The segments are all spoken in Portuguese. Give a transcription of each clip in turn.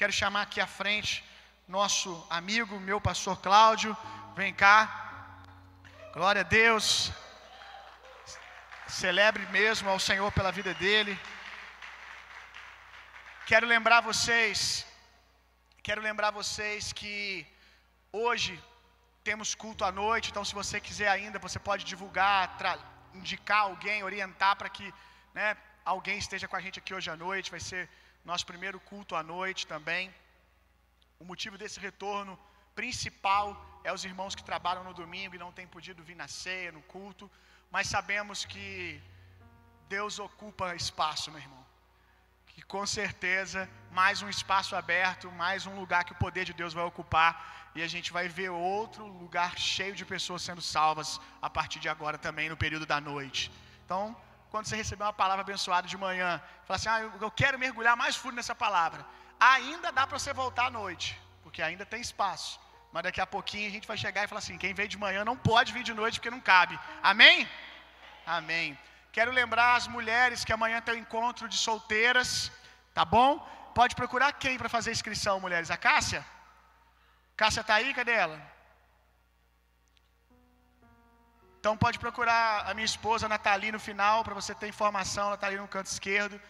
Quero chamar aqui à frente nosso amigo, meu pastor Cláudio. Vem cá. Glória a Deus. Celebre mesmo ao Senhor pela vida dele. Quero lembrar vocês, quero lembrar vocês que hoje temos culto à noite, então se você quiser ainda, você pode divulgar, indicar alguém, orientar para que né, alguém esteja com a gente aqui hoje à noite. Vai ser nosso primeiro culto à noite também. O motivo desse retorno principal é os irmãos que trabalham no domingo e não têm podido vir na ceia, no culto, mas sabemos que Deus ocupa espaço, meu irmão. Que com certeza mais um espaço aberto, mais um lugar que o poder de Deus vai ocupar e a gente vai ver outro lugar cheio de pessoas sendo salvas a partir de agora também no período da noite. Então, quando você receber uma palavra abençoada de manhã, fala assim: ah, eu quero mergulhar mais fundo nessa palavra. Ainda dá para você voltar à noite, porque ainda tem espaço. Mas daqui a pouquinho a gente vai chegar e falar assim: quem veio de manhã não pode vir de noite porque não cabe. Amém? Amém. Quero lembrar as mulheres que amanhã tem o um encontro de solteiras, tá bom? Pode procurar quem para fazer inscrição, mulheres? A Cássia? Cássia tá aí? Cadê ela? Então pode procurar a minha esposa Nathalie no final para você ter informação. Nathalie no canto esquerdo.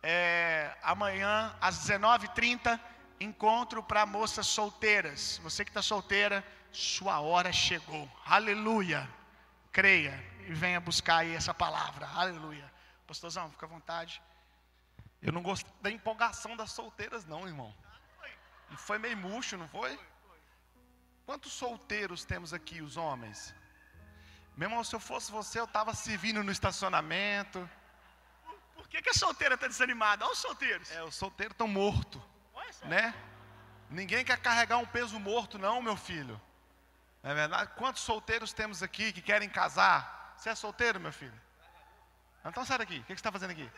É, amanhã às 19h30 encontro para moças solteiras. Você que está solteira, sua hora chegou. Aleluia. Creia e venha buscar aí essa palavra. Aleluia. Pastorzão, fica à vontade. Eu não gostei da empolgação das solteiras, não, irmão. Não foi meio murcho, não foi? Quantos solteiros temos aqui, os homens? Meu irmão, se eu fosse você, eu estava servindo no estacionamento. Por, por que, que a solteira está desanimada? Olha os solteiros. É, os solteiros estão mortos. Né? Ninguém quer carregar um peso morto, não, meu filho. Não é verdade? Quantos solteiros temos aqui que querem casar? Você é solteiro, meu filho? Então sai daqui. O que você está fazendo aqui?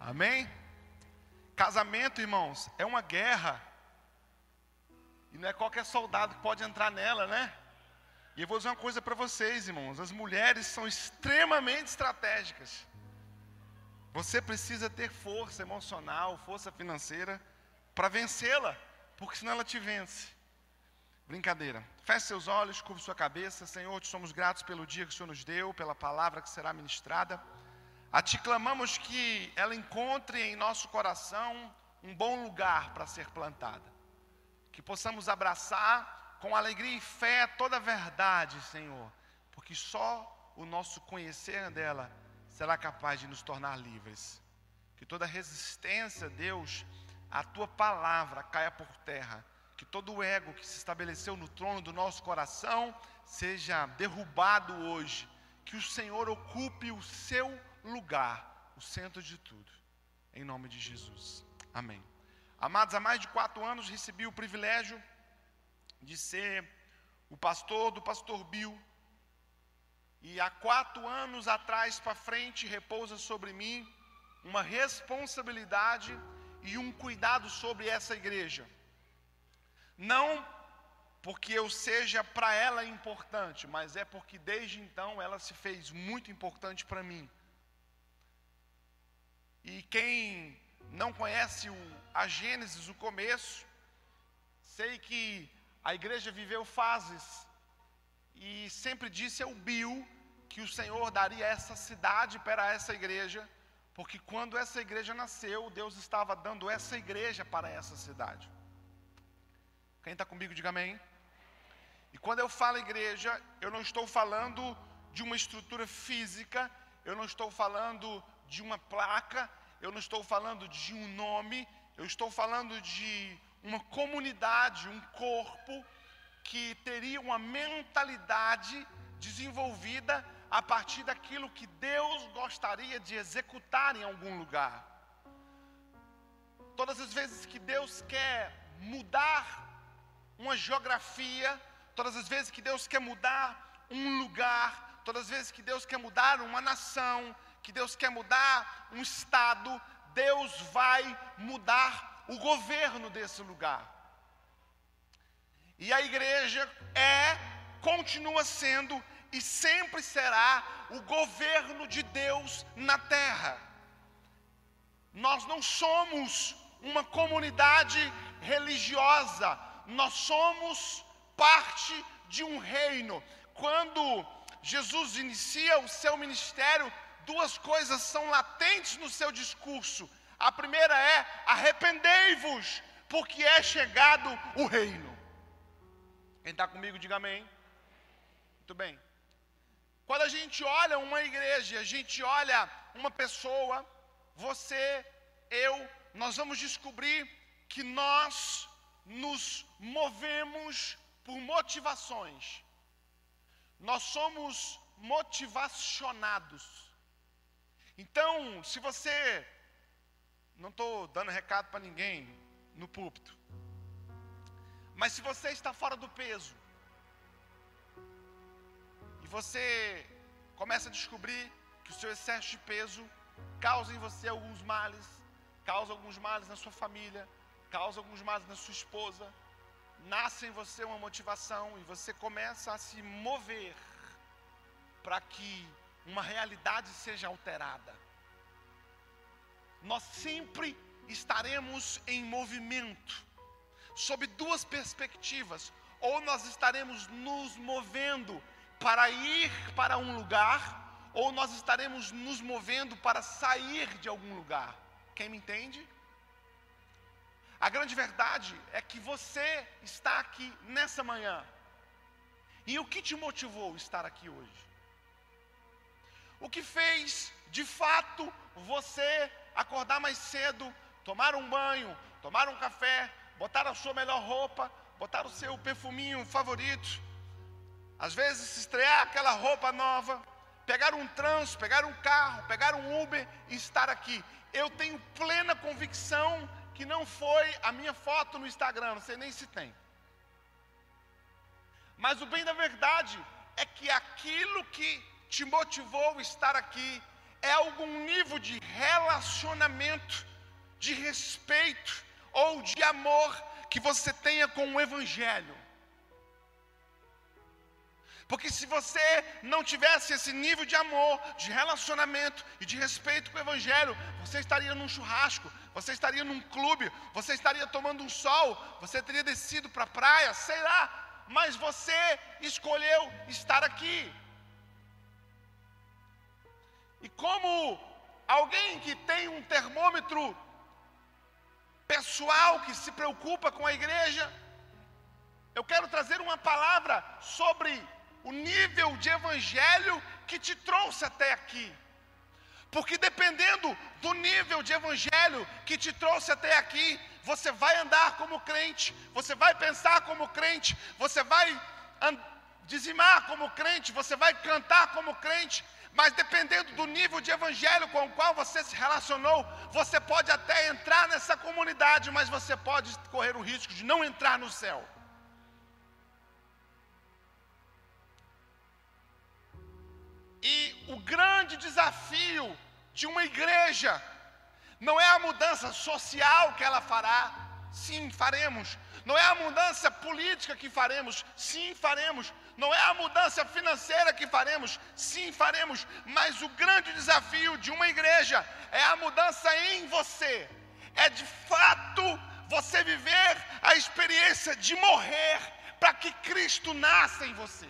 Amém? Casamento, irmãos, é uma guerra. E não é qualquer soldado que pode entrar nela, né? E eu vou dizer uma coisa para vocês, irmãos: as mulheres são extremamente estratégicas. Você precisa ter força emocional, força financeira para vencê-la, porque senão ela te vence. Brincadeira. Feche seus olhos, curva sua cabeça. Senhor, te somos gratos pelo dia que o Senhor nos deu, pela palavra que será ministrada. A ti clamamos que ela encontre em nosso coração um bom lugar para ser plantada. Que possamos abraçar com alegria e fé toda a verdade, Senhor, porque só o nosso conhecer dela será capaz de nos tornar livres. Que toda resistência, Deus, à tua palavra caia por terra. Que todo o ego que se estabeleceu no trono do nosso coração seja derrubado hoje. Que o Senhor ocupe o seu lugar, o centro de tudo. Em nome de Jesus. Amém. Amados, há mais de quatro anos recebi o privilégio de ser o pastor do pastor Bill. E há quatro anos atrás para frente repousa sobre mim uma responsabilidade e um cuidado sobre essa igreja. Não porque eu seja para ela importante, mas é porque desde então ela se fez muito importante para mim. E quem não conhece o, a Gênesis, o começo, sei que a igreja viveu fases e sempre disse ao Bill que o Senhor daria essa cidade para essa igreja, porque quando essa igreja nasceu, Deus estava dando essa igreja para essa cidade. Quem está comigo, diga amém. E quando eu falo igreja, eu não estou falando de uma estrutura física, eu não estou falando de uma placa, eu não estou falando de um nome, eu estou falando de uma comunidade, um corpo que teria uma mentalidade desenvolvida a partir daquilo que Deus gostaria de executar em algum lugar. Todas as vezes que Deus quer mudar uma geografia, todas as vezes que Deus quer mudar um lugar, todas as vezes que Deus quer mudar uma nação, que Deus quer mudar um estado, Deus vai mudar o governo desse lugar. E a igreja é, continua sendo e sempre será o governo de Deus na terra. Nós não somos uma comunidade religiosa, nós somos parte de um reino. Quando Jesus inicia o seu ministério, duas coisas são latentes no seu discurso. A primeira é: arrependei-vos, porque é chegado o reino. Quem está comigo, diga amém. Muito bem. Quando a gente olha uma igreja, a gente olha uma pessoa, você, eu, nós vamos descobrir que nós nos movemos por motivações. Nós somos motivacionados. Então, se você. Não estou dando recado para ninguém no púlpito. Mas se você está fora do peso, e você começa a descobrir que o seu excesso de peso causa em você alguns males, causa alguns males na sua família, causa alguns males na sua esposa, nasce em você uma motivação e você começa a se mover para que uma realidade seja alterada. Nós sempre estaremos em movimento, sob duas perspectivas. Ou nós estaremos nos movendo para ir para um lugar, ou nós estaremos nos movendo para sair de algum lugar. Quem me entende? A grande verdade é que você está aqui nessa manhã. E o que te motivou estar aqui hoje? O que fez, de fato, você acordar mais cedo, tomar um banho, tomar um café, botar a sua melhor roupa, botar o seu perfuminho favorito, às vezes estrear aquela roupa nova, pegar um trânsito, pegar um carro, pegar um Uber e estar aqui. Eu tenho plena convicção que não foi a minha foto no Instagram, não sei nem se tem. Mas o bem da verdade é que aquilo que te motivou a estar aqui é algum nível de relacionamento, de respeito ou de amor que você tenha com o Evangelho. Porque se você não tivesse esse nível de amor, de relacionamento e de respeito com o Evangelho, você estaria num churrasco, você estaria num clube, você estaria tomando um sol, você teria descido para a praia, sei lá, mas você escolheu estar aqui. E como alguém que tem um termômetro pessoal que se preocupa com a igreja, eu quero trazer uma palavra sobre o nível de evangelho que te trouxe até aqui. Porque dependendo do nível de evangelho que te trouxe até aqui, você vai andar como crente, você vai pensar como crente, você vai dizimar como crente, você vai cantar como crente, mas dependendo do nível de evangelho com o qual você se relacionou, você pode até entrar nessa comunidade, mas você pode correr o risco de não entrar no céu. E o grande desafio de uma igreja não é a mudança social que ela fará, sim, faremos. Não é a mudança política que faremos, sim, faremos. Não é a mudança financeira que faremos, sim, faremos. Mas o grande desafio de uma igreja é a mudança em você. É de fato você viver a experiência de morrer para que Cristo nasça em você.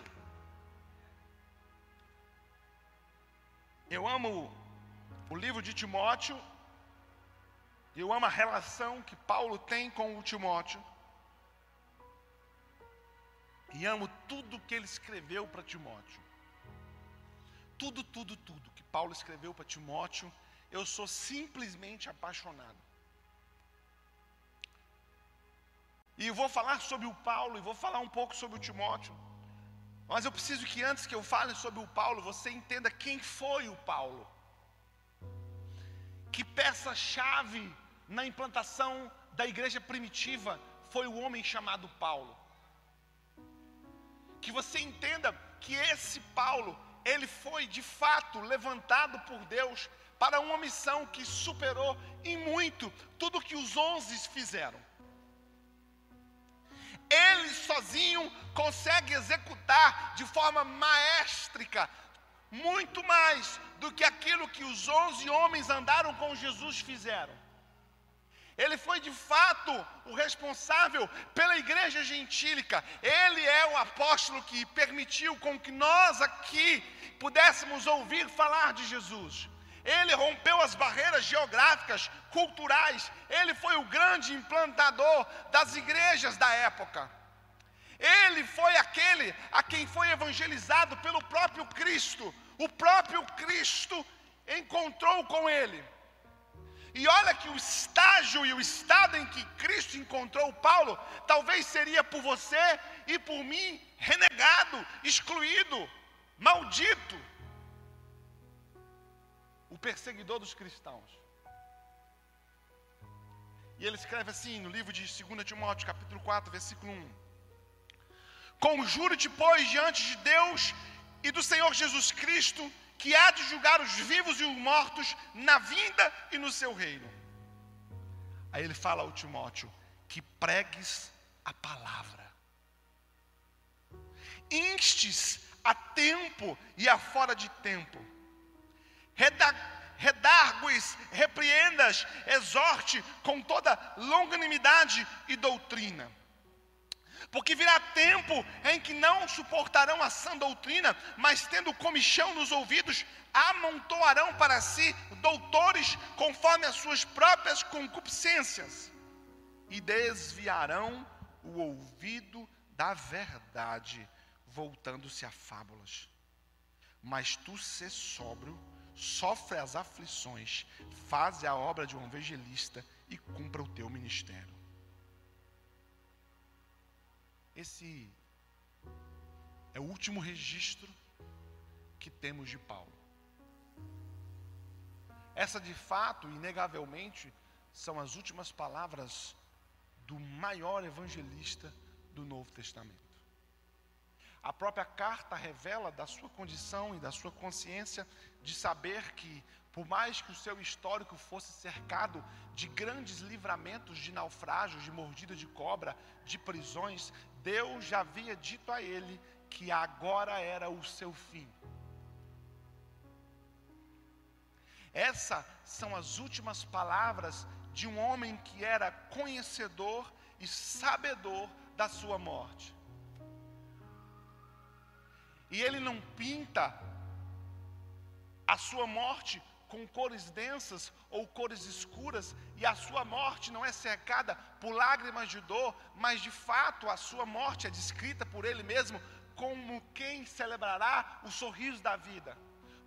Eu amo o livro de Timóteo, eu amo a relação que Paulo tem com o Timóteo, e amo tudo que ele escreveu para Timóteo. Tudo, tudo, tudo que Paulo escreveu para Timóteo, eu sou simplesmente apaixonado. E vou falar sobre o Paulo e vou falar um pouco sobre o Timóteo. Mas eu preciso que antes que eu fale sobre o Paulo, você entenda quem foi o Paulo. Que peça-chave na implantação da igreja primitiva foi o homem chamado Paulo. Que você entenda que esse Paulo, ele foi de fato levantado por Deus para uma missão que superou em muito tudo que os onze fizeram ele sozinho consegue executar de forma maestrica muito mais do que aquilo que os onze homens andaram com Jesus fizeram. Ele foi de fato o responsável pela igreja gentílica. Ele é o apóstolo que permitiu com que nós aqui pudéssemos ouvir falar de Jesus. Ele rompeu as barreiras geográficas, culturais. Ele foi o grande implantador das igrejas da época. Ele foi aquele a quem foi evangelizado pelo próprio Cristo. O próprio Cristo encontrou com ele. E olha que o estágio e o estado em que Cristo encontrou Paulo, talvez seria por você e por mim renegado, excluído, maldito. O perseguidor dos cristãos. E ele escreve assim no livro de 2 Timóteo, capítulo 4, versículo 1. Conjuro-te, pois, diante de Deus e do Senhor Jesus Cristo, que há de julgar os vivos e os mortos na vinda e no seu reino. Aí ele fala ao Timóteo: que pregues a palavra, instes a tempo e a fora de tempo, redargues, repreendas, exorte com toda longanimidade e doutrina porque virá tempo em que não suportarão a sã doutrina, mas tendo comichão nos ouvidos, amontoarão para si doutores conforme as suas próprias concupiscências, e desviarão o ouvido da verdade, voltando-se a fábulas. Mas tu se sóbrio, sofre as aflições, faze a obra de um evangelista e cumpra o teu ministério. Esse é o último registro que temos de Paulo. Essa, de fato, inegavelmente, são as últimas palavras do maior evangelista do Novo Testamento. A própria carta revela da sua condição e da sua consciência de saber que, por mais que o seu histórico fosse cercado de grandes livramentos de naufrágios, de mordida de cobra, de prisões, Deus já havia dito a ele que agora era o seu fim. Essas são as últimas palavras de um homem que era conhecedor e sabedor da sua morte. E ele não pinta a sua morte com cores densas ou cores escuras, e a sua morte não é cercada por lágrimas de dor, mas de fato a sua morte é descrita por ele mesmo como quem celebrará o sorriso da vida,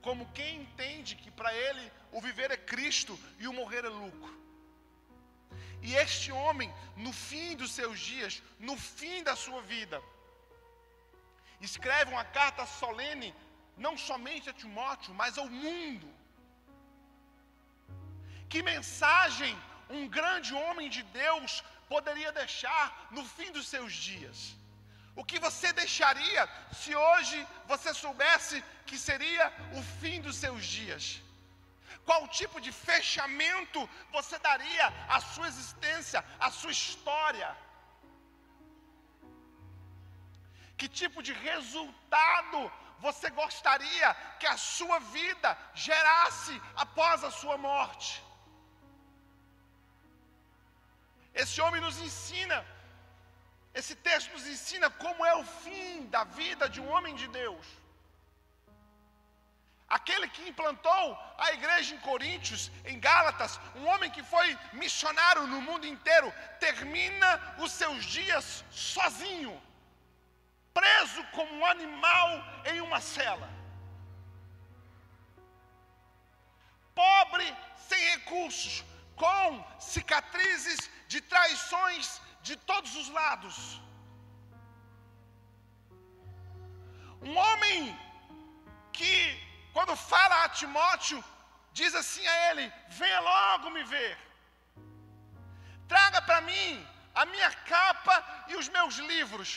como quem entende que para ele o viver é Cristo e o morrer é lucro. E este homem, no fim dos seus dias, no fim da sua vida, escreve uma carta solene, não somente a Timóteo, mas ao mundo que mensagem um grande homem de Deus poderia deixar no fim dos seus dias? O que você deixaria se hoje você soubesse que seria o fim dos seus dias? Qual tipo de fechamento você daria à sua existência, à sua história? Que tipo de resultado você gostaria que a sua vida gerasse após a sua morte? Esse homem nos ensina, esse texto nos ensina como é o fim da vida de um homem de Deus. Aquele que implantou a igreja em Coríntios, em Gálatas, um homem que foi missionário no mundo inteiro, termina os seus dias sozinho, preso como um animal em uma cela. Pobre, sem recursos, com cicatrizes de traições de todos os lados. Um homem que, quando fala a Timóteo, diz assim a ele: Venha logo me ver, traga para mim a minha capa e os meus livros.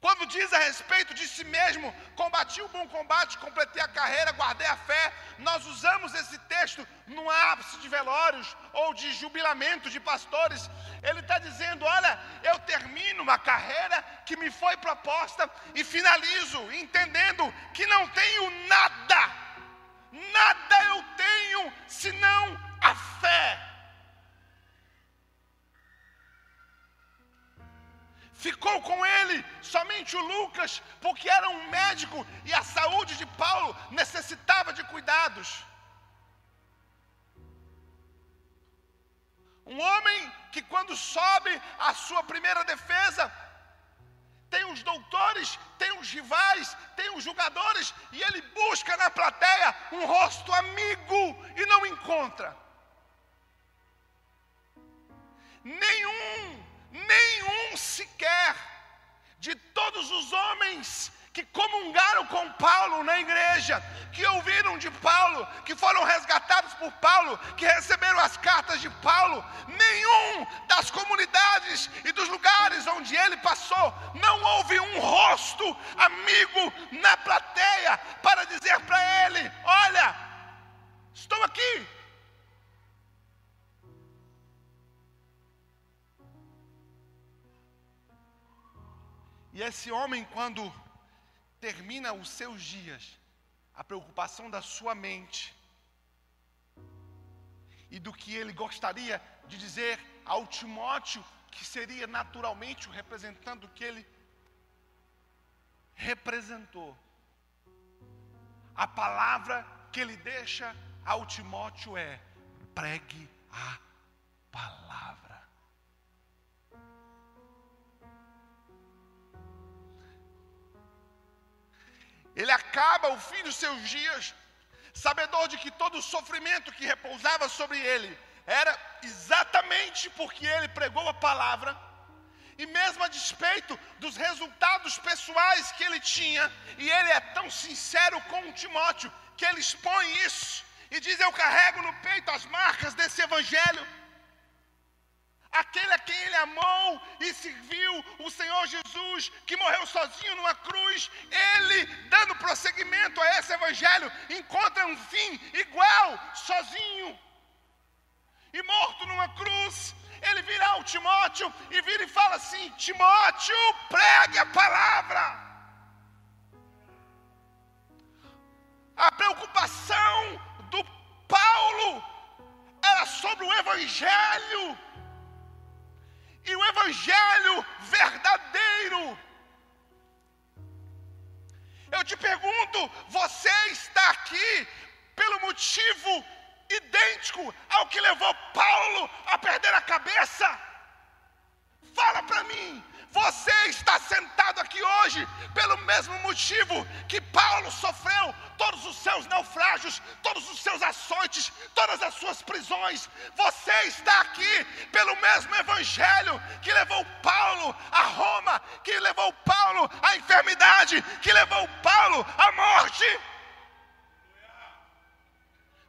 Quando diz a respeito de si mesmo, combati o bom combate, completei a carreira, guardei a fé, nós usamos esse texto no ápice de velórios ou de jubilamento de pastores. Ele está dizendo: Olha, eu termino uma carreira que me foi proposta e finalizo, entendendo que não tenho nada, nada eu tenho senão a fé. Ficou com ele somente o Lucas, porque era um médico e a saúde de Paulo necessitava de cuidados. Um homem que, quando sobe a sua primeira defesa, tem os doutores, tem os rivais, tem os julgadores, e ele busca na plateia um rosto amigo e não encontra. Nenhum, nenhum sequer de todos os homens que comungaram com Paulo na igreja, que ouviram de Paulo, que foram resgatados por Paulo, que receberam as cartas de Paulo, nenhum das comunidades e dos lugares onde ele passou, não houve um rosto amigo na plateia para dizer para ele: Olha, estou aqui. E esse homem, quando termina os seus dias, a preocupação da sua mente e do que ele gostaria de dizer ao Timóteo, que seria naturalmente o representante que ele representou. A palavra que ele deixa ao Timóteo é: pregue a palavra. Ele acaba o fim dos seus dias, sabedor de que todo o sofrimento que repousava sobre ele era exatamente porque ele pregou a palavra, e mesmo a despeito dos resultados pessoais que ele tinha, e ele é tão sincero com Timóteo, que ele expõe isso e diz: Eu carrego no peito as marcas desse evangelho aquele a quem ele amou e serviu, o Senhor Jesus, que morreu sozinho numa cruz, ele, dando prosseguimento a esse evangelho, encontra um fim igual, sozinho e morto numa cruz. Ele vira ao Timóteo e vira e fala assim: Timóteo, pregue a palavra. A preocupação do Paulo era sobre o Evangelho Evangelho verdadeiro. Eu te pergunto, você está aqui pelo motivo idêntico ao que levou Paulo a perder a cabeça? Fala para mim, você está sentado aqui hoje pelo mesmo motivo que Paulo sofreu todos os seus naufrágios, todos os seus açoites, todas as suas prisões. Você está aqui pelo mesmo evangelho que levou Paulo a Roma, que levou Paulo à enfermidade, que levou Paulo à morte.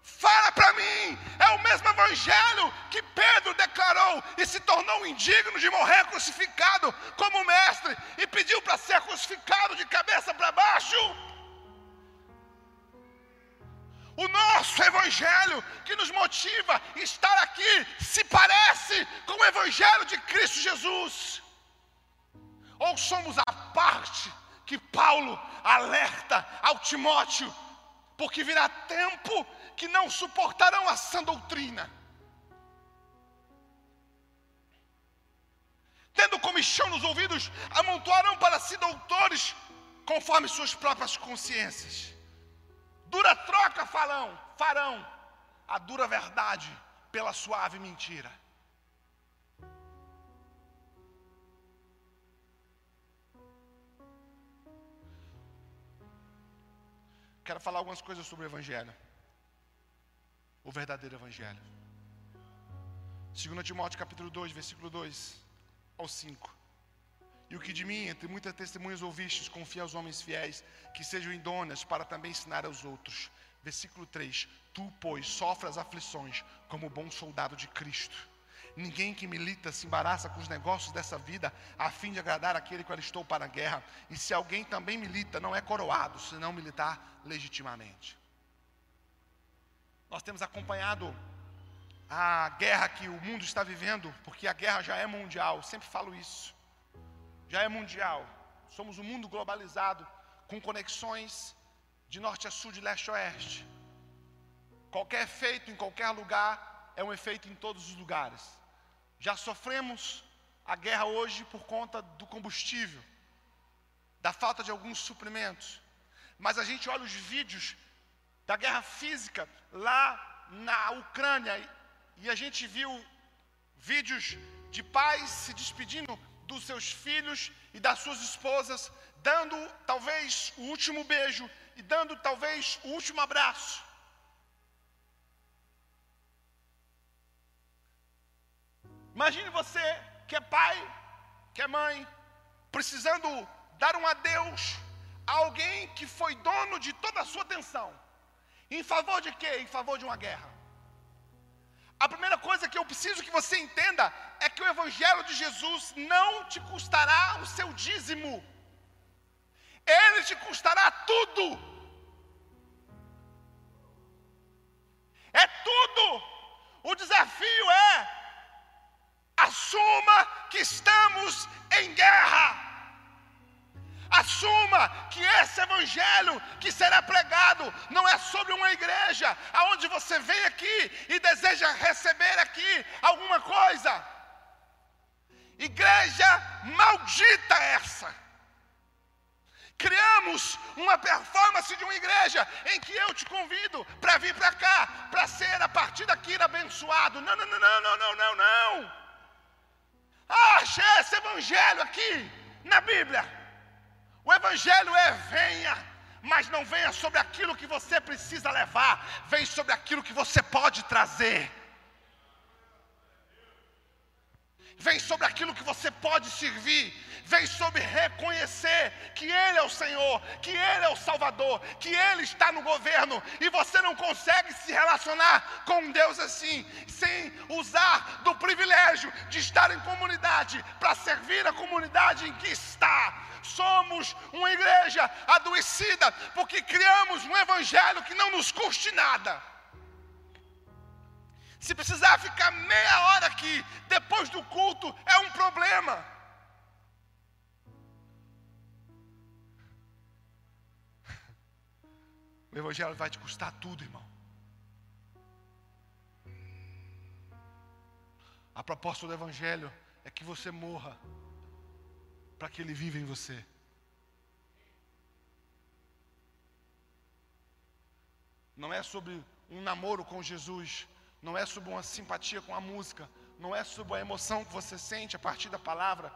Fala para mim, é o mesmo evangelho que Pedro declarou e se tornou indigno de morrer crucificado como mestre e pediu para ser crucificado de cabeça para baixo. O nosso evangelho que nos motiva a estar aqui se parece com o evangelho de Cristo Jesus. Ou somos a parte que Paulo alerta ao Timóteo, porque virá tempo que não suportarão a sã doutrina. Tendo comichão nos ouvidos, amontoarão para si doutores conforme suas próprias consciências. Dura troca farão, farão a dura verdade pela suave mentira. Quero falar algumas coisas sobre o Evangelho. O verdadeiro Evangelho. 2 Timóteo capítulo 2, versículo 2 ao 5. E o que de mim, entre muitas testemunhas ouvistes, confia aos homens fiéis, que sejam idôneas para também ensinar aos outros. Versículo 3: Tu, pois, sofres aflições como bom soldado de Cristo. Ninguém que milita se embaraça com os negócios dessa vida, a fim de agradar aquele que alistou para a guerra. E se alguém também milita, não é coroado, senão militar legitimamente. Nós temos acompanhado a guerra que o mundo está vivendo, porque a guerra já é mundial, sempre falo isso já é mundial. Somos um mundo globalizado, com conexões de norte a sul, de leste a oeste. Qualquer efeito em qualquer lugar é um efeito em todos os lugares. Já sofremos a guerra hoje por conta do combustível, da falta de alguns suprimentos. Mas a gente olha os vídeos da guerra física lá na Ucrânia e a gente viu vídeos de pais se despedindo dos seus filhos e das suas esposas, dando talvez o último beijo e dando talvez o último abraço. Imagine você que é pai, que é mãe, precisando dar um adeus a alguém que foi dono de toda a sua atenção. Em favor de quê? Em favor de uma guerra. A primeira coisa que eu preciso que você entenda é que o Evangelho de Jesus não te custará o seu dízimo, ele te custará tudo. Esse evangelho que será pregado não é sobre uma igreja aonde você vem aqui e deseja receber aqui alguma coisa. Igreja maldita essa. Criamos uma performance de uma igreja em que eu te convido para vir para cá, para ser a partir daqui abençoado. Não, não, não, não, não, não, não, não. Acha esse evangelho aqui na Bíblia. O evangelho é venha, mas não venha sobre aquilo que você precisa levar, vem sobre aquilo que você pode trazer. Vem sobre aquilo que você pode servir, vem sobre reconhecer que Ele é o Senhor, que Ele é o Salvador, que Ele está no governo, e você não consegue se relacionar com Deus assim, sem usar do privilégio de estar em comunidade, para servir a comunidade em que está. Somos uma igreja adoecida, porque criamos um evangelho que não nos custe nada. Se precisar ficar meia hora aqui, depois do culto, é um problema. O Evangelho vai te custar tudo, irmão. A proposta do Evangelho é que você morra, para que Ele viva em você. Não é sobre um namoro com Jesus, não é sobre uma simpatia com a música, não é sobre a emoção que você sente a partir da palavra,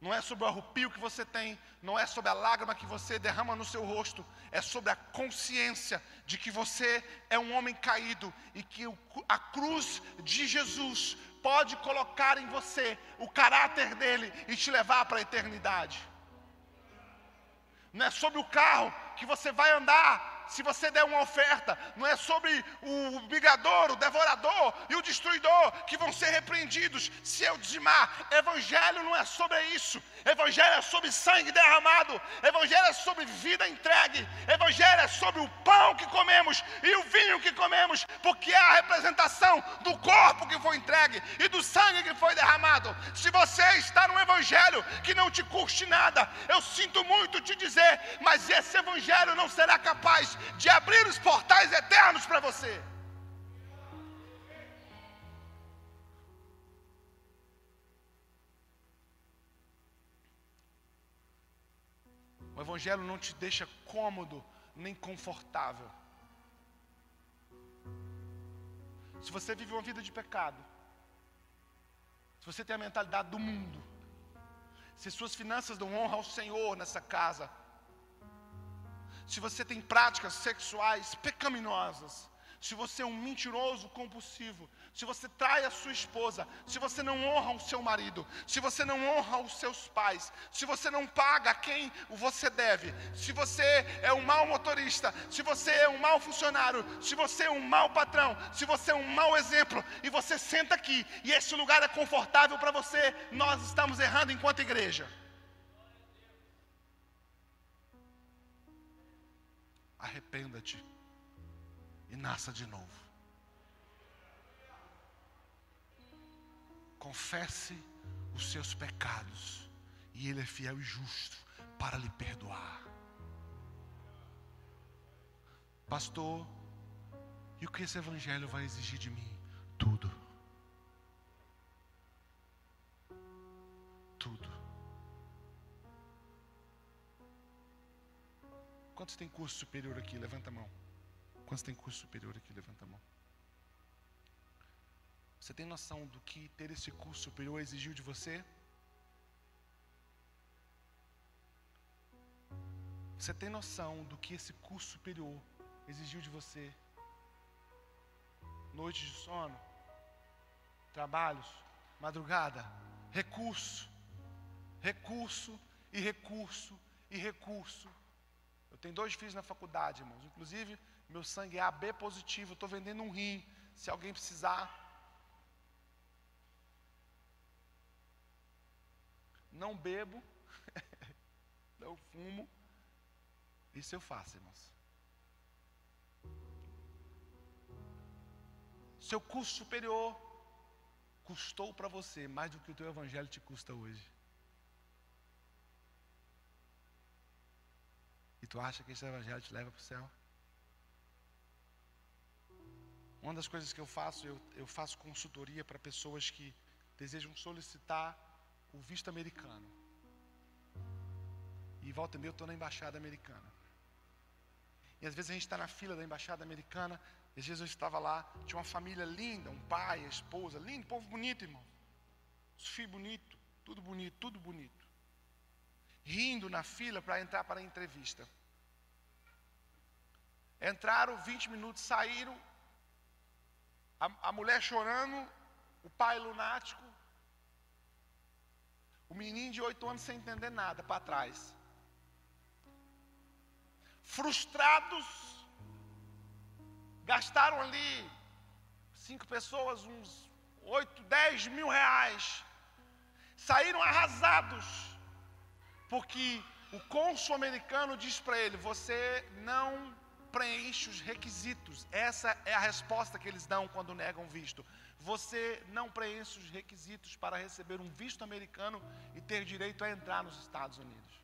não é sobre o arrupio que você tem, não é sobre a lágrima que você derrama no seu rosto, é sobre a consciência de que você é um homem caído e que a cruz de Jesus pode colocar em você o caráter dele e te levar para a eternidade. Não é sobre o carro que você vai andar se você der uma oferta, não é sobre o migador, o devorador e o destruidor que vão ser repreendidos se eu dizimar. Evangelho não é sobre isso. Evangelho é sobre sangue derramado. Evangelho é sobre vida entregue. Evangelho é sobre o pão que comemos e o vinho que comemos, porque é a representação do corpo que foi entregue e do sangue que foi derramado. Se você está num evangelho que não te custe nada, eu sinto muito te dizer, mas esse evangelho não será capaz de abrir os portais eternos para você. O Evangelho não te deixa cômodo nem confortável. Se você vive uma vida de pecado, se você tem a mentalidade do mundo, se suas finanças não honram ao Senhor nessa casa, se você tem práticas sexuais pecaminosas, se você é um mentiroso compulsivo, se você trai a sua esposa, se você não honra o seu marido, se você não honra os seus pais, se você não paga quem você deve, se você é um mau motorista, se você é um mau funcionário, se você é um mau patrão, se você é um mau exemplo, e você senta aqui e esse lugar é confortável para você, nós estamos errando enquanto igreja. Arrependa-te e nasça de novo. Confesse os seus pecados, e Ele é fiel e justo para lhe perdoar. Pastor, e o que esse Evangelho vai exigir de mim? Tudo. tudo. Quantos tem curso superior aqui? Levanta a mão. Quantos tem curso superior aqui? Levanta a mão. Você tem noção do que ter esse curso superior exigiu de você? Você tem noção do que esse curso superior exigiu de você? Noites de sono, trabalhos, madrugada, recurso, recurso e recurso e recurso. Eu tenho dois filhos na faculdade, irmãos. Inclusive, meu sangue é AB positivo. Estou vendendo um rim. Se alguém precisar. Não bebo. não fumo. Isso eu faço, irmãos. Seu curso superior custou para você mais do que o teu evangelho te custa hoje. E tu acha que esse evangelho te leva para o céu? Uma das coisas que eu faço, eu, eu faço consultoria para pessoas que desejam solicitar o visto americano. E volta e meia eu estou na embaixada americana. E às vezes a gente está na fila da embaixada americana. E eu estava lá, tinha uma família linda, um pai, a esposa, lindo, povo bonito, irmão. Os filhos bonitos, tudo bonito, tudo bonito. Rindo na fila para entrar para a entrevista. Entraram 20 minutos, saíram. A, a mulher chorando, o pai lunático. O menino de 8 anos sem entender nada para trás frustrados, gastaram ali, cinco pessoas, uns oito, dez mil reais, saíram arrasados, porque o cônsul americano diz para ele: Você não preenche os requisitos. Essa é a resposta que eles dão quando negam visto. Você não preenche os requisitos para receber um visto americano e ter direito a entrar nos Estados Unidos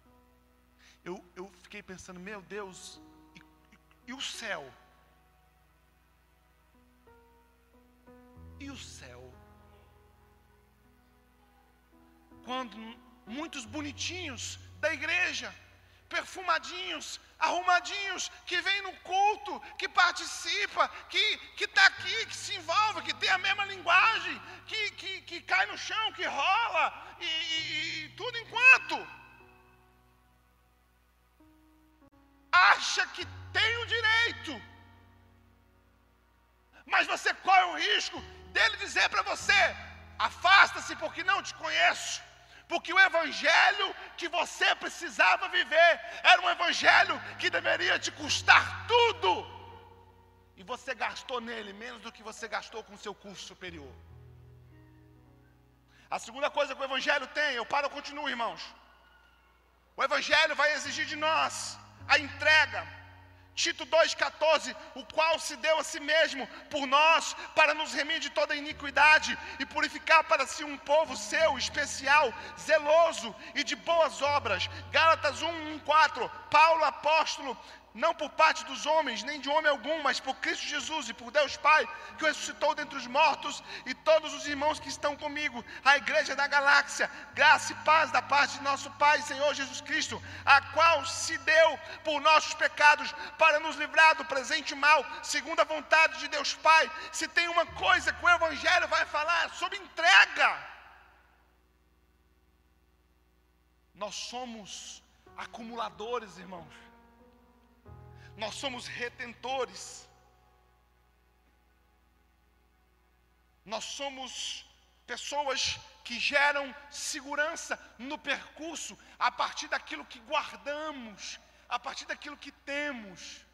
eu, eu fiquei pensando, meu Deus, e, e, e o céu? E o céu? Quando muitos bonitinhos da igreja, perfumadinhos, arrumadinhos, que vem no culto, que participa, que está aqui, que se envolve, que tem a mesma linguagem, que, que, que cai no chão, que rola, e, e, e tudo enquanto acha que tem o direito, mas você corre o risco dele dizer para você: afasta-se porque não te conheço. Porque o evangelho que você precisava viver era um evangelho que deveria te custar tudo. E você gastou nele menos do que você gastou com o seu curso superior. A segunda coisa que o evangelho tem, eu paro, eu continuo, irmãos. O evangelho vai exigir de nós a entrega. Tito 2,14, o qual se deu a si mesmo por nós, para nos remir de toda iniquidade e purificar para si um povo seu, especial, zeloso e de boas obras. Gálatas 1, 1 4, Paulo apóstolo, não por parte dos homens, nem de homem algum, mas por Cristo Jesus e por Deus Pai, que o ressuscitou dentre os mortos, e todos os irmãos que estão comigo, a igreja da galáxia, graça e paz da parte de nosso Pai, Senhor Jesus Cristo, a qual se deu por nossos pecados, para nos livrar do presente mal, segundo a vontade de Deus Pai. Se tem uma coisa que o Evangelho vai falar sobre entrega, nós somos acumuladores, irmãos nós somos retentores. Nós somos pessoas que geram segurança no percurso a partir daquilo que guardamos, a partir daquilo que temos.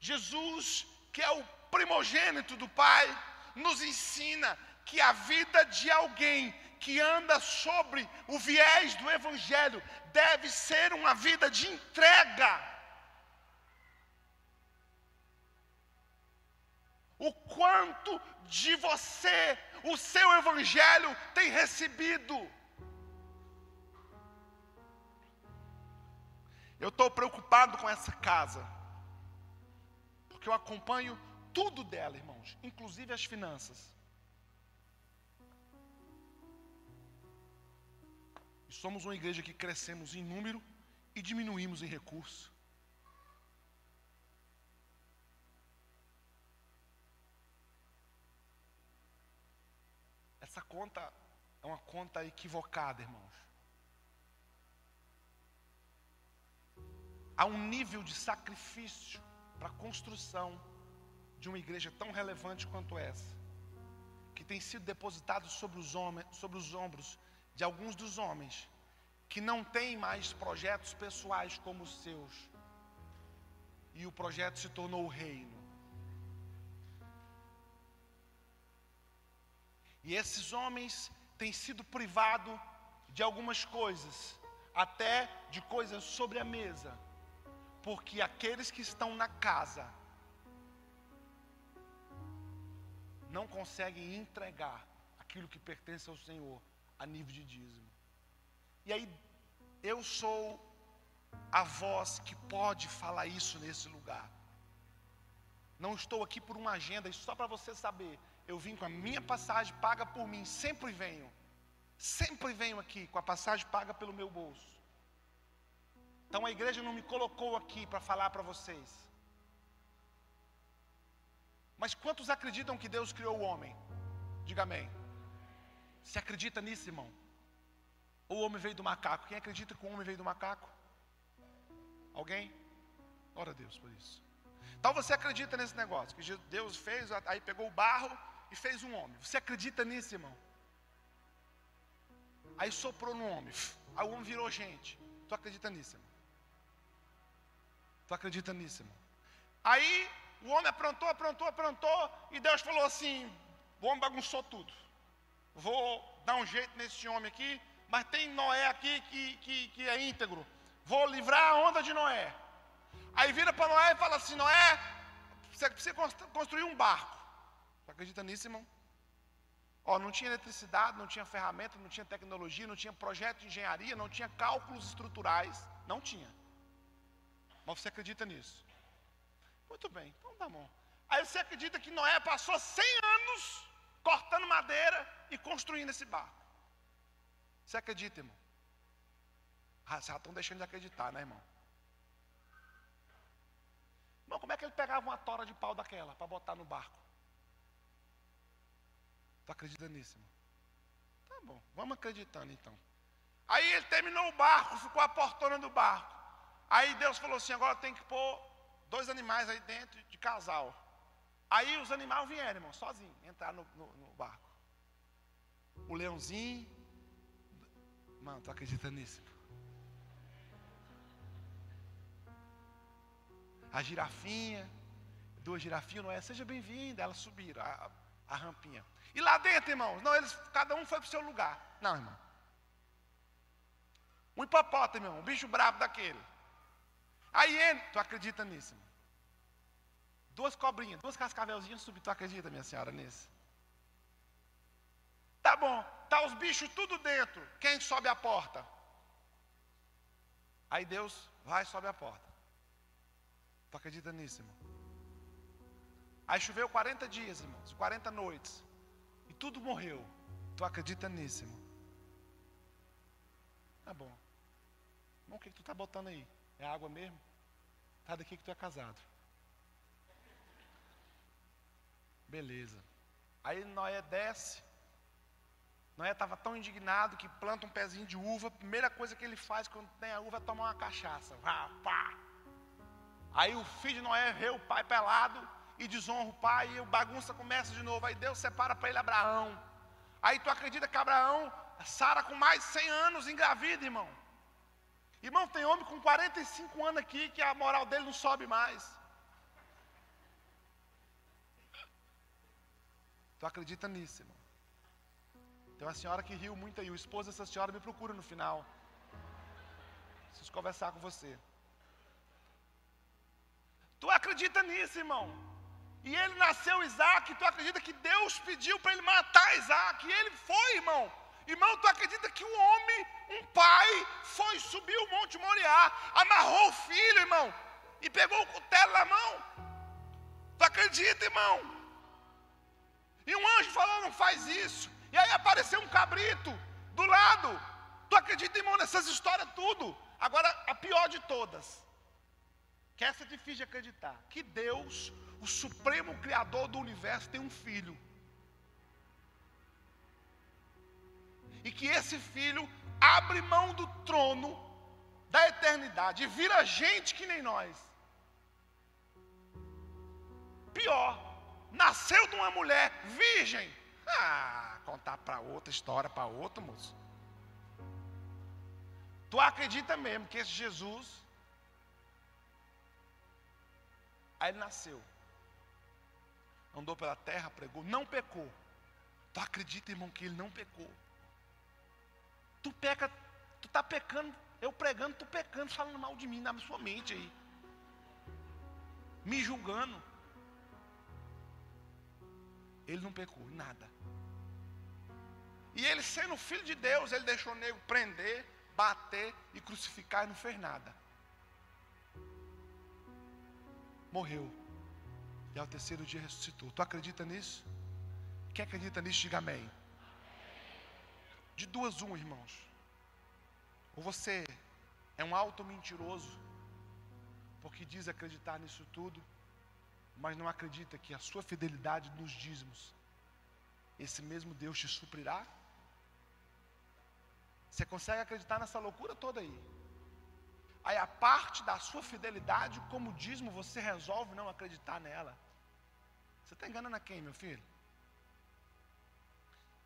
Jesus, que é o primogênito do Pai, nos ensina que a vida de alguém que anda sobre o viés do Evangelho deve ser uma vida de entrega. O quanto de você o seu Evangelho tem recebido. Eu estou preocupado com essa casa, porque eu acompanho tudo dela, irmãos, inclusive as finanças. Somos uma igreja que crescemos em número e diminuímos em recurso. Essa conta é uma conta equivocada, irmãos. Há um nível de sacrifício para a construção de uma igreja tão relevante quanto essa, que tem sido depositado sobre os, homens, sobre os ombros de alguns dos homens que não têm mais projetos pessoais como os seus, e o projeto se tornou o reino. E esses homens têm sido privados de algumas coisas, até de coisas sobre a mesa, porque aqueles que estão na casa não conseguem entregar aquilo que pertence ao Senhor a nível de dízimo. E aí, eu sou a voz que pode falar isso nesse lugar. Não estou aqui por uma agenda, e só para você saber. Eu vim com a minha passagem paga por mim, sempre venho. Sempre venho aqui com a passagem paga pelo meu bolso. Então a igreja não me colocou aqui para falar para vocês. Mas quantos acreditam que Deus criou o homem? Diga amém. Você acredita nisso, irmão? O homem veio do macaco? Quem acredita que o homem veio do macaco? Alguém? Glória a Deus por isso. Então você acredita nesse negócio, que Deus fez, aí pegou o barro e fez um homem. Você acredita nisso, irmão? Aí soprou no homem, aí o homem virou gente. Tu acredita nisso, irmão? Tu acredita nisso, irmão? Aí o homem aprontou, aprontou, aprontou, e Deus falou assim: o homem bagunçou tudo. Vou dar um jeito nesse homem aqui, mas tem Noé aqui que, que, que é íntegro. Vou livrar a onda de Noé. Aí vira para Noé e fala assim: Noé, você precisa construir um barco. Você acredita nisso, irmão? Ó, não tinha eletricidade, não tinha ferramenta, não tinha tecnologia, não tinha projeto de engenharia, não tinha cálculos estruturais. Não tinha. Mas você acredita nisso? Muito bem, então tá bom. Aí você acredita que Noé passou 100 anos cortando madeira e construindo esse barco. Você acredita, irmão? Ah, já estão deixando de acreditar, né, irmão? Irmão, como é que ele pegava uma tora de pau daquela para botar no barco? Tu acredita nisso, irmão? Tá bom, vamos acreditando então. Aí ele terminou o barco, ficou a portona do barco. Aí Deus falou assim: agora tem que pôr dois animais aí dentro de casal. Aí os animais vieram, irmão, sozinhos, entrar no, no, no barco. O leãozinho. Mano, tu acredita nisso? A girafinha, duas girafinhas, não é? Seja bem-vinda. Elas subiram a, a, rampinha. E lá dentro, irmãos, não, eles, cada um foi para o seu lugar. Não, irmão. Um hipopótamo, irmão, um bicho brabo daquele. Aí ele, tu acredita nisso? Irmão? Duas cobrinhas, duas cascavelzinhas subiram. Tu acredita, minha senhora, nisso? Tá bom, tá os bichos tudo dentro. Quem sobe a porta? Aí Deus vai e sobe a porta. Tu acredita nisso, irmão? Aí choveu 40 dias, irmãos, 40 noites. E tudo morreu. Tu acredita nisso, irmão? Tá bom. Irmão, o que, que tu tá botando aí? É água mesmo? Tá daqui que tu é casado. Beleza. Aí Noé desce. Noé estava tão indignado que planta um pezinho de uva. Primeira coisa que ele faz quando tem a uva é tomar uma cachaça. Vá, pá. Aí o filho de Noé vê o pai pelado e desonra o pai. E a bagunça começa de novo. Aí Deus separa para ele Abraão. Aí tu acredita que Abraão, Sara com mais de 100 anos, engravida, irmão. Irmão, tem homem com 45 anos aqui que a moral dele não sobe mais. Tu acredita nisso, irmão? Tem uma senhora que riu muito aí. O esposo dessa senhora me procura no final. Preciso conversar com você. Tu acredita nisso, irmão? E ele nasceu Isaac. Tu acredita que Deus pediu para ele matar Isaac? E ele foi, irmão. Irmão, tu acredita que um homem, um pai, foi subir o Monte Moriá, amarrou o filho, irmão, e pegou o cutelo na mão? Tu acredita, irmão? E um anjo falou: não faz isso. E aí apareceu um cabrito do lado. Tu acredita, irmão, nessas histórias tudo? Agora, a pior de todas. Que essa é difícil de acreditar. Que Deus, o supremo criador do universo, tem um filho. E que esse filho abre mão do trono da eternidade e vira gente que nem nós. Pior, nasceu de uma mulher virgem. Ah, contar para outra história, para outra, moço. Tu acredita mesmo que esse Jesus, aí ele nasceu, andou pela terra, pregou, não pecou. Tu acredita, irmão, que ele não pecou? Tu peca, tu está pecando, eu pregando, tu pecando, falando mal de mim na sua mente aí. Me julgando. Ele não pecou em nada. E ele sendo filho de Deus, ele deixou o nego prender, bater e crucificar e não fez nada. Morreu. E ao terceiro dia ressuscitou. Tu acredita nisso? Quem acredita nisso, diga amém. De duas, uma, irmãos. Ou você é um alto mentiroso, porque diz acreditar nisso tudo, mas não acredita que a sua fidelidade nos dízimos, esse mesmo Deus te suprirá? Você consegue acreditar nessa loucura toda aí? Aí a parte da sua fidelidade, como dízimo, você resolve não acreditar nela. Você está enganando a quem, meu filho?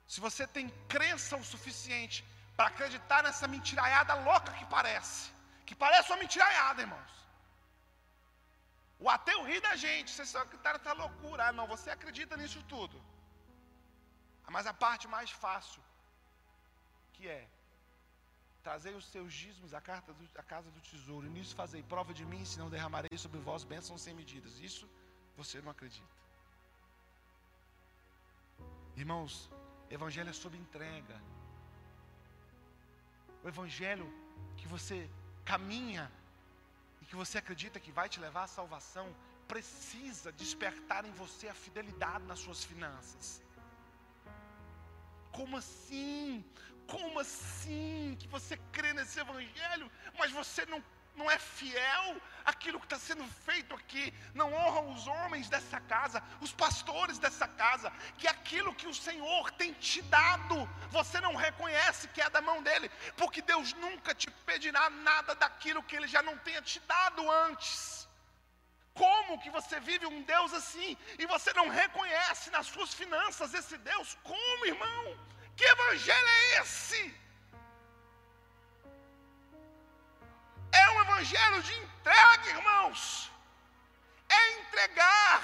Se você tem crença o suficiente para acreditar nessa mentiraiada louca que parece, que parece uma mentiraiada, irmãos. O ateu ri da gente, você só acredita nessa loucura. Ah, não, você acredita nisso tudo. Mas a parte mais fácil, que é trazer os seus dízimos à, casa do tesouro, e nisso fazei prova de mim, se não derramarei sobre vós bênçãos sem medidas. Isso você não acredita. Irmãos, Evangelho é sobre entrega. O Evangelho que você caminha que você acredita que vai te levar à salvação, precisa despertar em você a fidelidade nas suas finanças. Como assim? Como assim que você crê nesse Evangelho, mas você não não é fiel àquilo que está sendo feito aqui, não honra os homens dessa casa, os pastores dessa casa, que aquilo que o Senhor tem te dado, você não reconhece que é da mão dele, porque Deus nunca te pedirá nada daquilo que ele já não tenha te dado antes. Como que você vive um Deus assim e você não reconhece nas suas finanças esse Deus? Como, irmão? Que evangelho é esse? É um evangelho de entrega, irmãos. É entregar,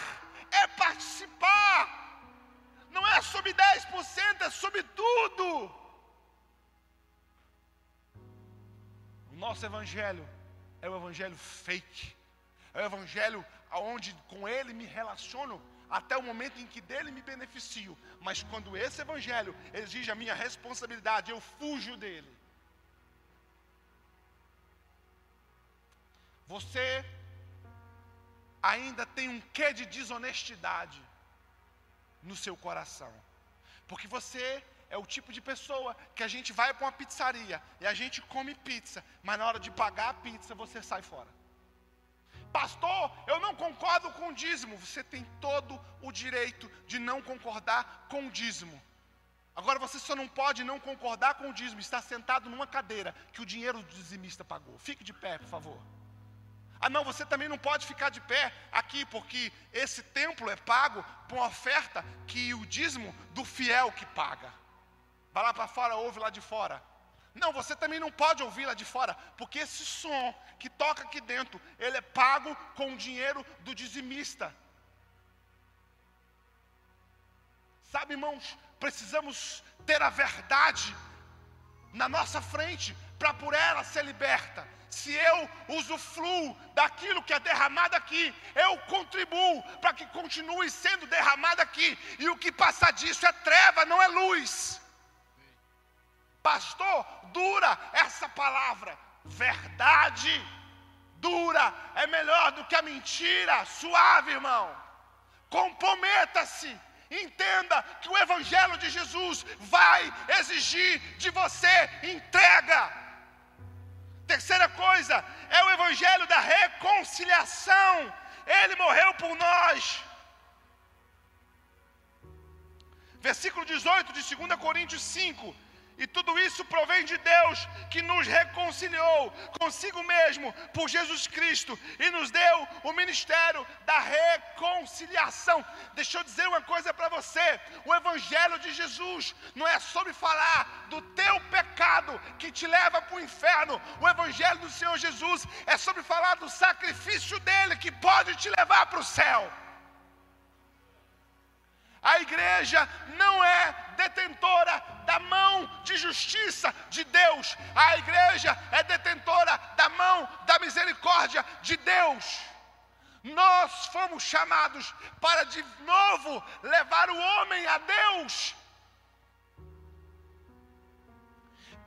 é participar. Não é sobre 10%, é sobre tudo. O nosso evangelho é o evangelho fake. É o evangelho onde com ele me relaciono até o momento em que dele me beneficio. Mas quando esse evangelho exige a minha responsabilidade, eu fujo dele. Você ainda tem um quê de desonestidade no seu coração. Porque você é o tipo de pessoa que a gente vai para uma pizzaria e a gente come pizza, mas na hora de pagar a pizza você sai fora. Pastor, eu não concordo com o dízimo. Você tem todo o direito de não concordar com o dízimo. Agora você só não pode não concordar com o dízimo, estar sentado numa cadeira que o dinheiro do dizimista pagou. Fique de pé, por favor. Ah, não, você também não pode ficar de pé aqui, porque esse templo é pago por uma oferta que o dízimo do fiel que paga. Vai lá para fora, ouve lá de fora. Não, você também não pode ouvir lá de fora, porque esse som que toca aqui dentro, ele é pago com o dinheiro do dizimista. Sabe, irmãos, precisamos ter a verdade na nossa frente para por ela ser liberta. Se eu usufruo daquilo que é derramado aqui, eu contribuo para que continue sendo derramado aqui. E o que passa disso é treva, não é luz. Pastor, dura essa palavra. Verdade dura é melhor do que a mentira suave, irmão. Comprometa-se Entenda que o Evangelho de Jesus vai exigir de você entrega. Terceira coisa, é o Evangelho da reconciliação. Ele morreu por nós. Versículo 18 de 2 Coríntios 5 e tudo isso provém de Deus, que nos reconciliou consigo mesmo por Jesus Cristo e nos deu o ministério da reconciliação. Deixa eu dizer uma coisa para você: o Evangelho de Jesus não é sobre falar do teu pecado que te leva para o inferno. O Evangelho do Senhor Jesus é sobre falar do sacrifício dele que pode te levar para o céu. A igreja não é detentora da mão de justiça de Deus. A igreja é detentora da mão da misericórdia de Deus. Nós fomos chamados para de novo levar o homem a Deus.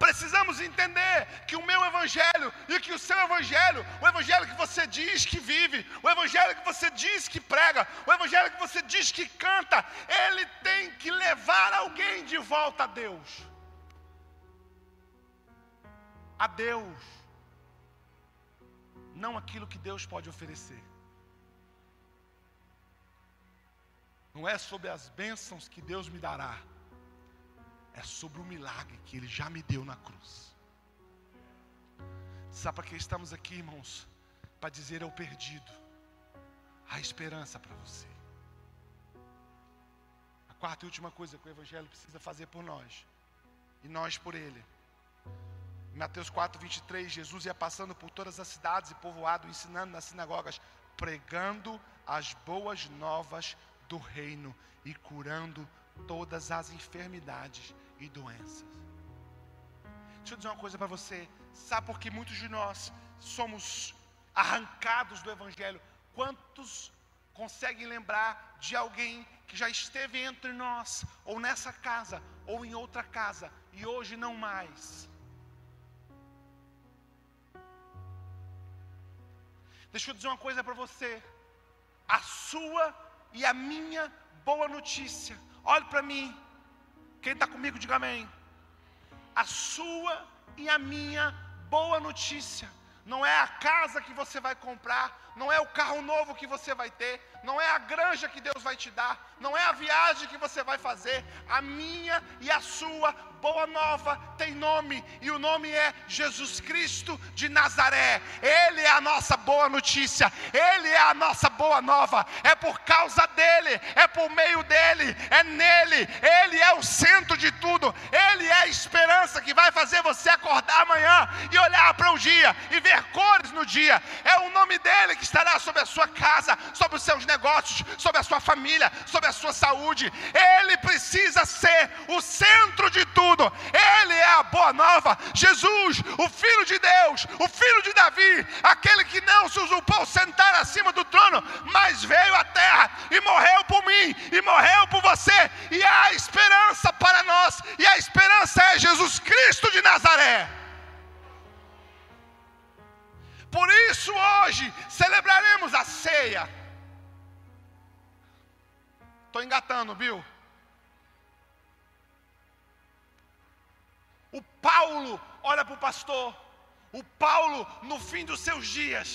Precisamos entender que o meu evangelho e que o seu evangelho, o evangelho que você diz que vive, o evangelho que você diz que prega, o evangelho que você diz que canta, ele tem que levar alguém de volta a Deus. A Deus. Não aquilo que Deus pode oferecer. Não é sobre as bênçãos que Deus me dará é sobre o milagre que Ele já me deu na cruz. Sabe para que estamos aqui, irmãos? Para dizer ao perdido: há esperança para você. A quarta e última coisa que o Evangelho precisa fazer por nós, e nós por Ele. Em Mateus 4, 23, Jesus ia passando por todas as cidades e povoado, ensinando nas sinagogas, pregando as boas novas do reino e curando todas as enfermidades e doenças. Deixa eu dizer uma coisa para você. Sabe por que muitos de nós somos arrancados do Evangelho? Quantos conseguem lembrar de alguém que já esteve entre nós, ou nessa casa, ou em outra casa, e hoje não mais? Deixa eu dizer uma coisa para você. A sua e a minha boa notícia. Olhe para mim. Quem está comigo, diga amém. A sua e a minha boa notícia. Não é a casa que você vai comprar, não é o carro novo que você vai ter, não é a granja que Deus vai te dar, não é a viagem que você vai fazer. A minha e a sua boa nova tem nome, e o nome é Jesus Cristo de Nazaré. Ele é a nossa boa notícia, ele é a nossa boa nova. É por causa dele, é por meio dele, é nele. Ele é o centro de tudo, ele é a esperança que vai fazer você acordar amanhã e olhar para o dia e ver cores no dia. É o nome dele que estará sobre a sua casa, sobre os seus negócios, sobre a sua família, sobre a sua saúde. Ele precisa ser o centro de tudo. Ele é a boa nova. Jesus, o Filho de Deus, o Filho de Davi, aquele que não se usurpou sentar acima do trono, mas veio à terra e morreu por mim e morreu por você. E há esperança para nós, e a esperança é Jesus Cristo de Nazaré. Por isso hoje celebraremos a ceia. Estou engatando, viu? O Paulo olha para o pastor. O Paulo, no fim dos seus dias,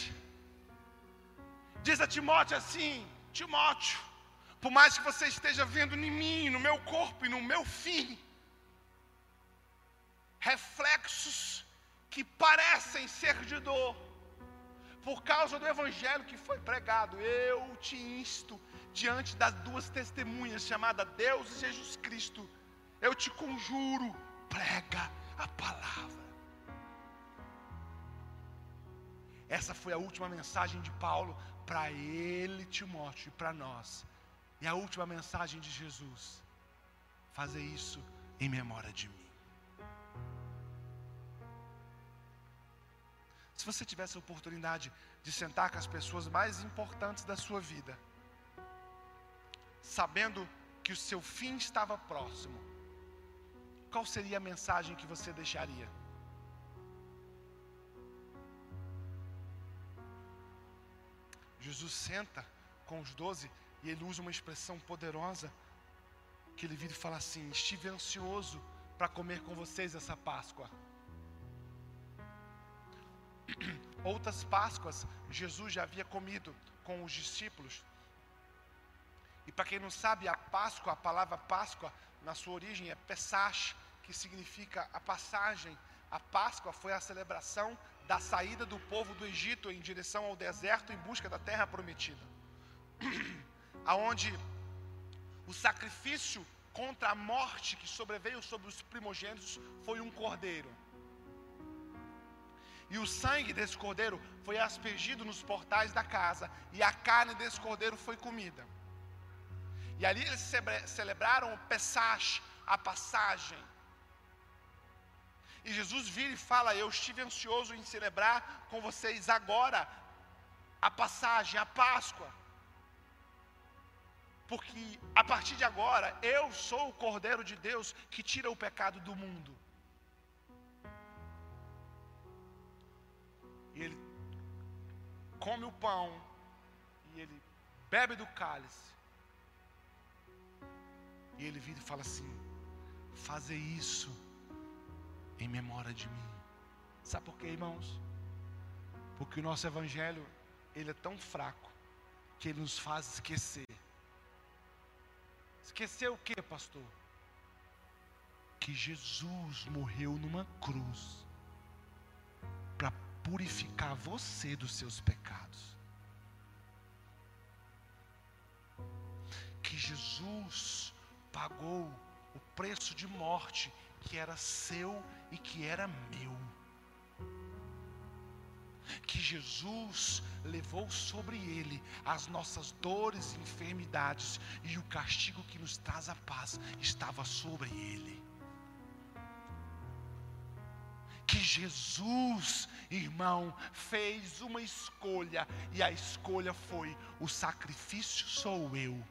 diz a Timóteo assim: Timóteo, por mais que você esteja vendo em mim, no meu corpo e no meu fim, reflexos que parecem ser de dor, por causa do evangelho que foi pregado, eu te insto diante das duas testemunhas chamadas Deus e Jesus Cristo, eu te conjuro, prega a palavra. Essa foi a última mensagem de Paulo para ele, Timóteo, e para nós. E a última mensagem de Jesus: fazer isso em memória de mim. Se você tivesse a oportunidade de sentar com as pessoas mais importantes da sua vida, sabendo que o seu fim estava próximo, qual seria a mensagem que você deixaria? Jesus senta com os doze e ele usa uma expressão poderosa que ele vira e fala assim: Estive ansioso para comer com vocês essa Páscoa. Outras Páscoas, Jesus já havia comido com os discípulos. E para quem não sabe, a Páscoa, a palavra Páscoa, na sua origem é Pesach, que significa a passagem. A Páscoa foi a celebração da saída do povo do Egito em direção ao deserto em busca da terra prometida. Aonde o sacrifício contra a morte que sobreveio sobre os primogênitos foi um cordeiro. E o sangue desse cordeiro foi aspergido nos portais da casa, e a carne desse cordeiro foi comida. E ali eles celebraram o Pesach, a passagem. E Jesus vira e fala: Eu estive ansioso em celebrar com vocês agora a passagem, a Páscoa. Porque a partir de agora eu sou o Cordeiro de Deus que tira o pecado do mundo. E ele come o pão e ele bebe do cálice. E ele vira e fala assim: fazer isso em memória de mim. Sabe por quê, irmãos? Porque o nosso evangelho, ele é tão fraco que ele nos faz esquecer. Esquecer o que, pastor? Que Jesus morreu numa cruz para purificar você dos seus pecados. Que Jesus pagou o preço de morte que era seu e que era meu. Que Jesus levou sobre ele as nossas dores e enfermidades, e o castigo que nos traz a paz estava sobre ele. Que Jesus, irmão, fez uma escolha, e a escolha foi: o sacrifício sou eu.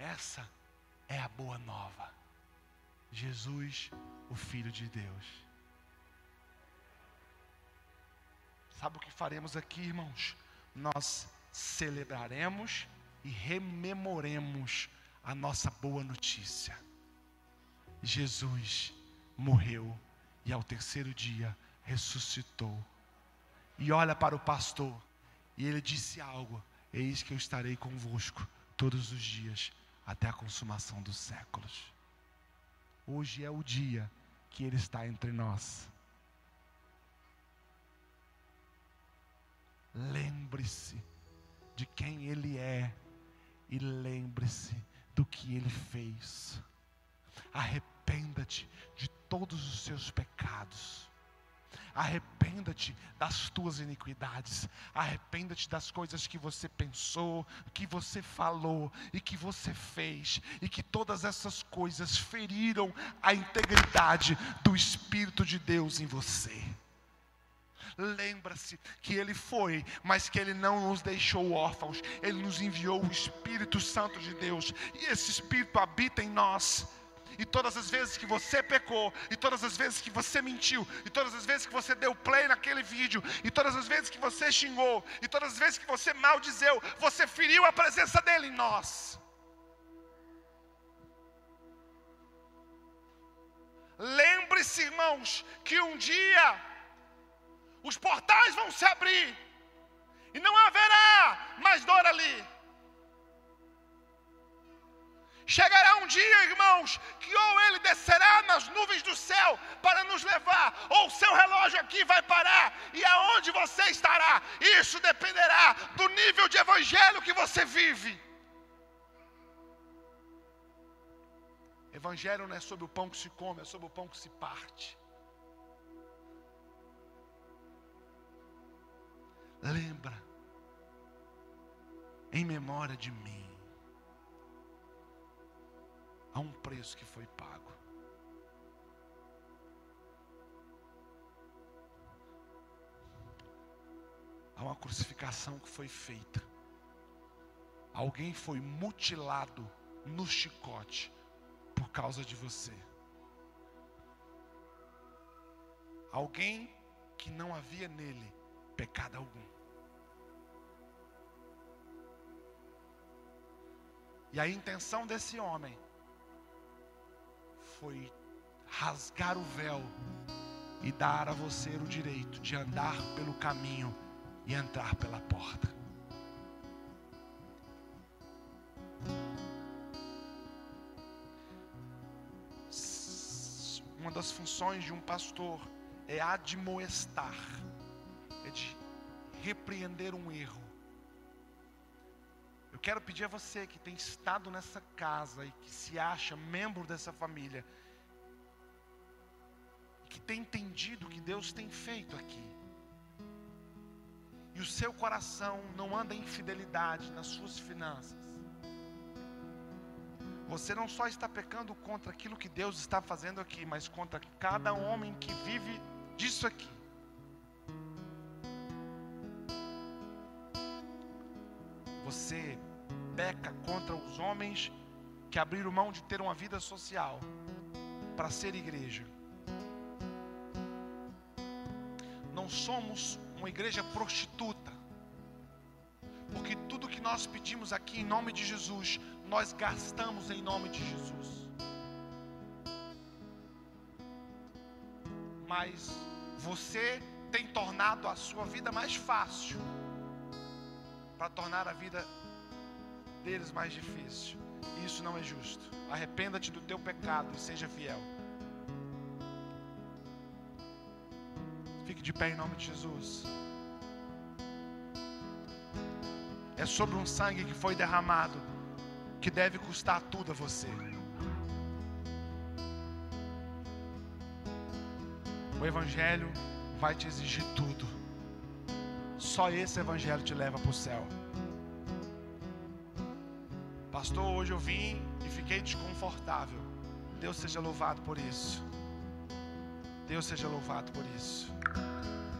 Essa é a boa nova. Jesus, o Filho de Deus. Sabe o que faremos aqui, irmãos? Nós celebraremos e rememoremos a nossa boa notícia. Jesus morreu e ao terceiro dia ressuscitou. E olha para o pastor, e ele disse algo: Eis que eu estarei convosco todos os dias até a consumação dos séculos. Hoje é o dia que Ele está entre nós. Lembre-se de quem Ele é e lembre-se do que Ele fez. Arrependa-te de todos os seus pecados. Arrependa-te das tuas iniquidades. Arrependa-te das coisas que você pensou, que você falou e que você fez, e que todas essas coisas feriram a integridade do Espírito de Deus em você. Lembra-se que Ele foi, mas que Ele não nos deixou órfãos, Ele nos enviou o Espírito Santo de Deus, e esse Espírito habita em nós e todas as vezes que você pecou, e todas as vezes que você mentiu, e todas as vezes que você deu play naquele vídeo, e todas as vezes que você xingou, e todas as vezes que você maldizeu, você feriu a presença dele em nós. Lembre-se, irmãos, que um dia os portais vão se abrir e não haverá mais dor ali. Chegará um dia, irmãos, que ou ele descerá nas nuvens do céu para nos levar, ou o seu relógio aqui vai parar, e aonde você estará, isso dependerá do nível de evangelho que você vive. Evangelho não é sobre o pão que se come, é sobre o pão que se parte. Lembra, em memória de mim. Há um preço que foi pago. Há uma crucificação que foi feita. Alguém foi mutilado no chicote por causa de você. Alguém que não havia nele pecado algum. E a intenção desse homem foi rasgar o véu e dar a você o direito de andar pelo caminho e entrar pela porta. Uma das funções de um pastor é admoestar, é de repreender um erro. Quero pedir a você que tem estado nessa casa e que se acha membro dessa família, que tem entendido o que Deus tem feito aqui, e o seu coração não anda em fidelidade nas suas finanças, você não só está pecando contra aquilo que Deus está fazendo aqui, mas contra cada homem que vive disso aqui. Você peca contra os homens que abriram mão de ter uma vida social para ser igreja. Não somos uma igreja prostituta, porque tudo que nós pedimos aqui em nome de Jesus nós gastamos em nome de Jesus. Mas você tem tornado a sua vida mais fácil para tornar a vida deles mais difícil. Isso não é justo. Arrependa-te do teu pecado e seja fiel. Fique de pé em nome de Jesus. É sobre um sangue que foi derramado que deve custar tudo a você. O Evangelho vai te exigir tudo. Só esse Evangelho te leva para o céu. Pastor, hoje eu vim e fiquei desconfortável. Deus seja louvado por isso. Deus seja louvado por isso.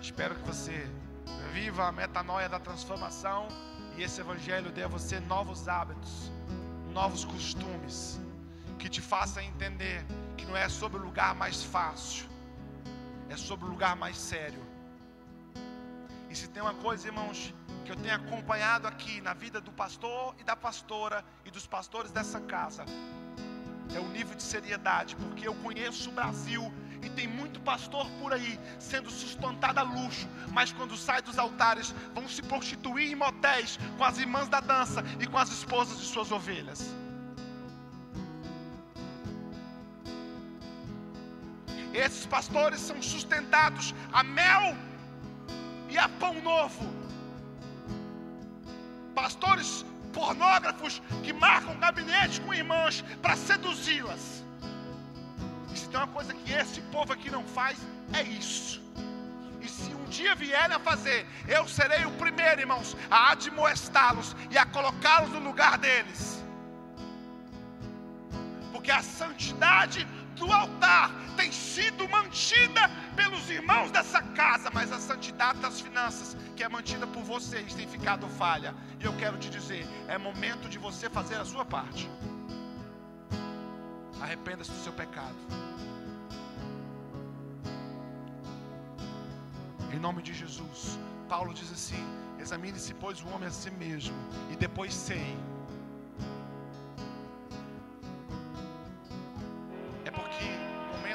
Espero que você viva a metanoia da transformação e esse Evangelho dê a você novos hábitos novos costumes, que te faça entender que não é sobre o lugar mais fácil, é sobre o lugar mais sério. E se tem uma coisa, irmãos, que eu tenho acompanhado aqui na vida do pastor e da pastora e dos pastores dessa casa, é o nível de seriedade, porque eu conheço o Brasil e tem muito pastor por aí sendo sustentado a luxo, mas quando sai dos altares vão se prostituir em motéis com as irmãs da dança e com as esposas de suas ovelhas. Esses pastores são sustentados a mel e a pão novo. Pastores pornógrafos que marcam gabinete com irmãs para seduzi-las. E se tem uma coisa que esse povo aqui não faz, é isso. E se um dia vierem a fazer, eu serei o primeiro, irmãos, a admoestá-los e a colocá-los no lugar deles. Porque a santidade do altar tem sido mantida pelos irmãos dessa casa, mas a santidade das finanças, que é mantida por vocês, tem ficado falha. E eu quero te dizer: é momento de você fazer a sua parte. Arrependa-se do seu pecado. Em nome de Jesus. Paulo diz assim: examine-se, pois, o homem a si mesmo, e depois sei.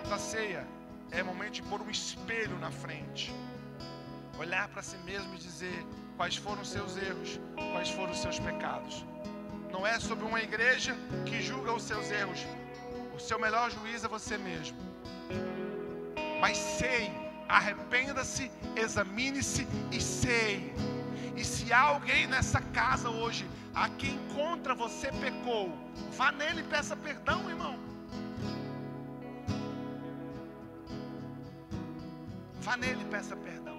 Momento da ceia é momento de pôr um espelho na frente, olhar para si mesmo e dizer quais foram os seus erros, quais foram os seus pecados. Não é sobre uma igreja que julga os seus erros, o seu melhor juiz é você mesmo. Mas sei, arrependa-se, examine-se e sei. E se há alguém nessa casa hoje a quem contra você pecou, vá nele e peça perdão, irmão. Vá nele e peça perdão.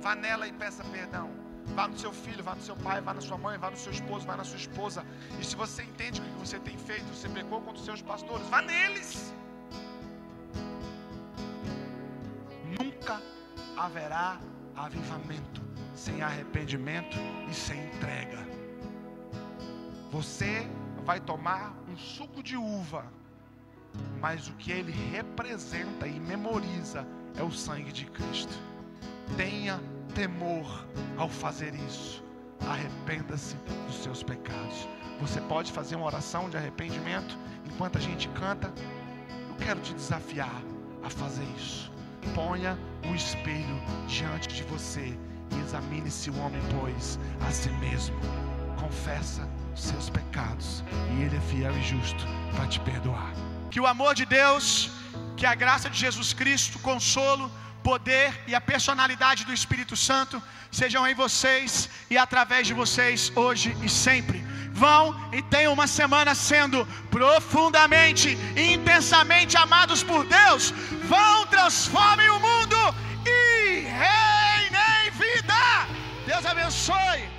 Vá nela e peça perdão. Vá no seu filho, vá no seu pai, vá na sua mãe, vá no seu esposo, vá na sua esposa. E se você entende o que você tem feito, você pecou contra os seus pastores, vá neles. Nunca haverá avivamento sem arrependimento e sem entrega. Você vai tomar um suco de uva, mas o que ele representa e memoriza é o sangue de Cristo. Tenha temor ao fazer isso. arrependa-se dos seus pecados. Você pode fazer uma oração de arrependimento enquanto a gente canta. Eu quero te desafiar a fazer isso. Ponha o espelho diante de você e examine-se o homem, pois, a si mesmo. Confessa os seus pecados e Ele é fiel e justo para te perdoar. Que o amor de Deus, que a graça de Jesus Cristo, consolo, poder e a personalidade do Espírito Santo sejam em vocês e através de vocês hoje e sempre. Vão e tenham uma semana sendo profundamente e intensamente amados por Deus. Vão, transformem o mundo e reinem vida. Deus abençoe.